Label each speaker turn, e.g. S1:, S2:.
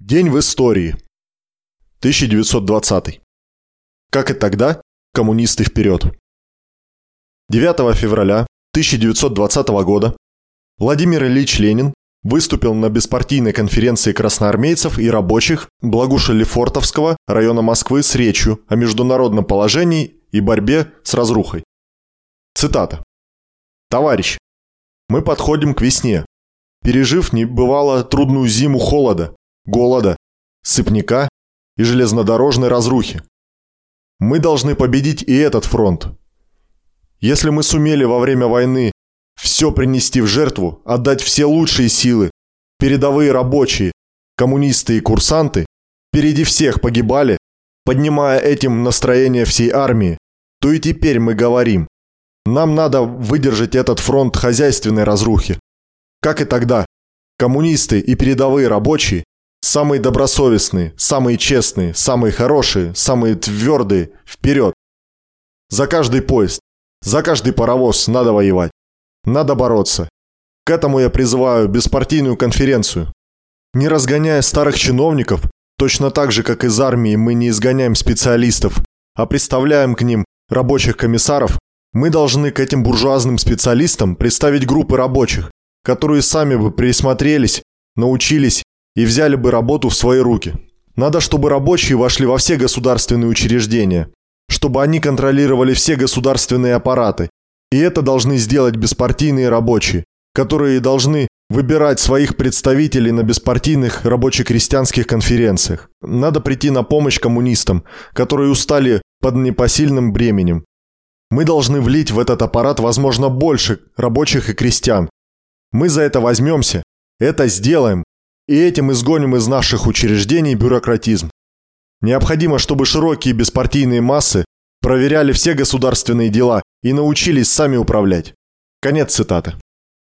S1: День в истории. 1920. Как и тогда, коммунисты вперед. 9 февраля 1920 года Владимир Ильич Ленин выступил на беспартийной конференции красноармейцев и рабочих Благуша-Лефортовского района Москвы с речью о международном положении и борьбе с разрухой. Цитата. «Товарищ, мы подходим к весне. Пережив небывало трудную зиму холода, голода, сыпняка и железнодорожной разрухи. Мы должны победить и этот фронт. Если мы сумели во время войны все принести в жертву, отдать все лучшие силы, передовые рабочие, коммунисты и курсанты, впереди всех погибали, поднимая этим настроение всей армии, то и теперь мы говорим, нам надо выдержать этот фронт хозяйственной разрухи. Как и тогда, коммунисты и передовые рабочие Самые добросовестные, самые честные, самые хорошие, самые твердые – вперед! За каждый поезд, за каждый паровоз надо воевать. Надо бороться. К этому я призываю беспартийную конференцию. Не разгоняя старых чиновников, точно так же, как из армии мы не изгоняем специалистов, а представляем к ним рабочих комиссаров, мы должны к этим буржуазным специалистам представить группы рабочих, которые сами бы присмотрелись, научились и взяли бы работу в свои руки. Надо, чтобы рабочие вошли во все государственные учреждения, чтобы они контролировали все государственные аппараты. И это должны сделать беспартийные рабочие, которые должны выбирать своих представителей на беспартийных рабоче-крестьянских конференциях. Надо прийти на помощь коммунистам, которые устали под непосильным бременем. Мы должны влить в этот аппарат, возможно, больше рабочих и крестьян. Мы за это возьмемся, это сделаем, и этим изгоним из наших учреждений бюрократизм. Необходимо, чтобы широкие беспартийные массы проверяли все государственные дела и научились сами управлять. Конец цитаты.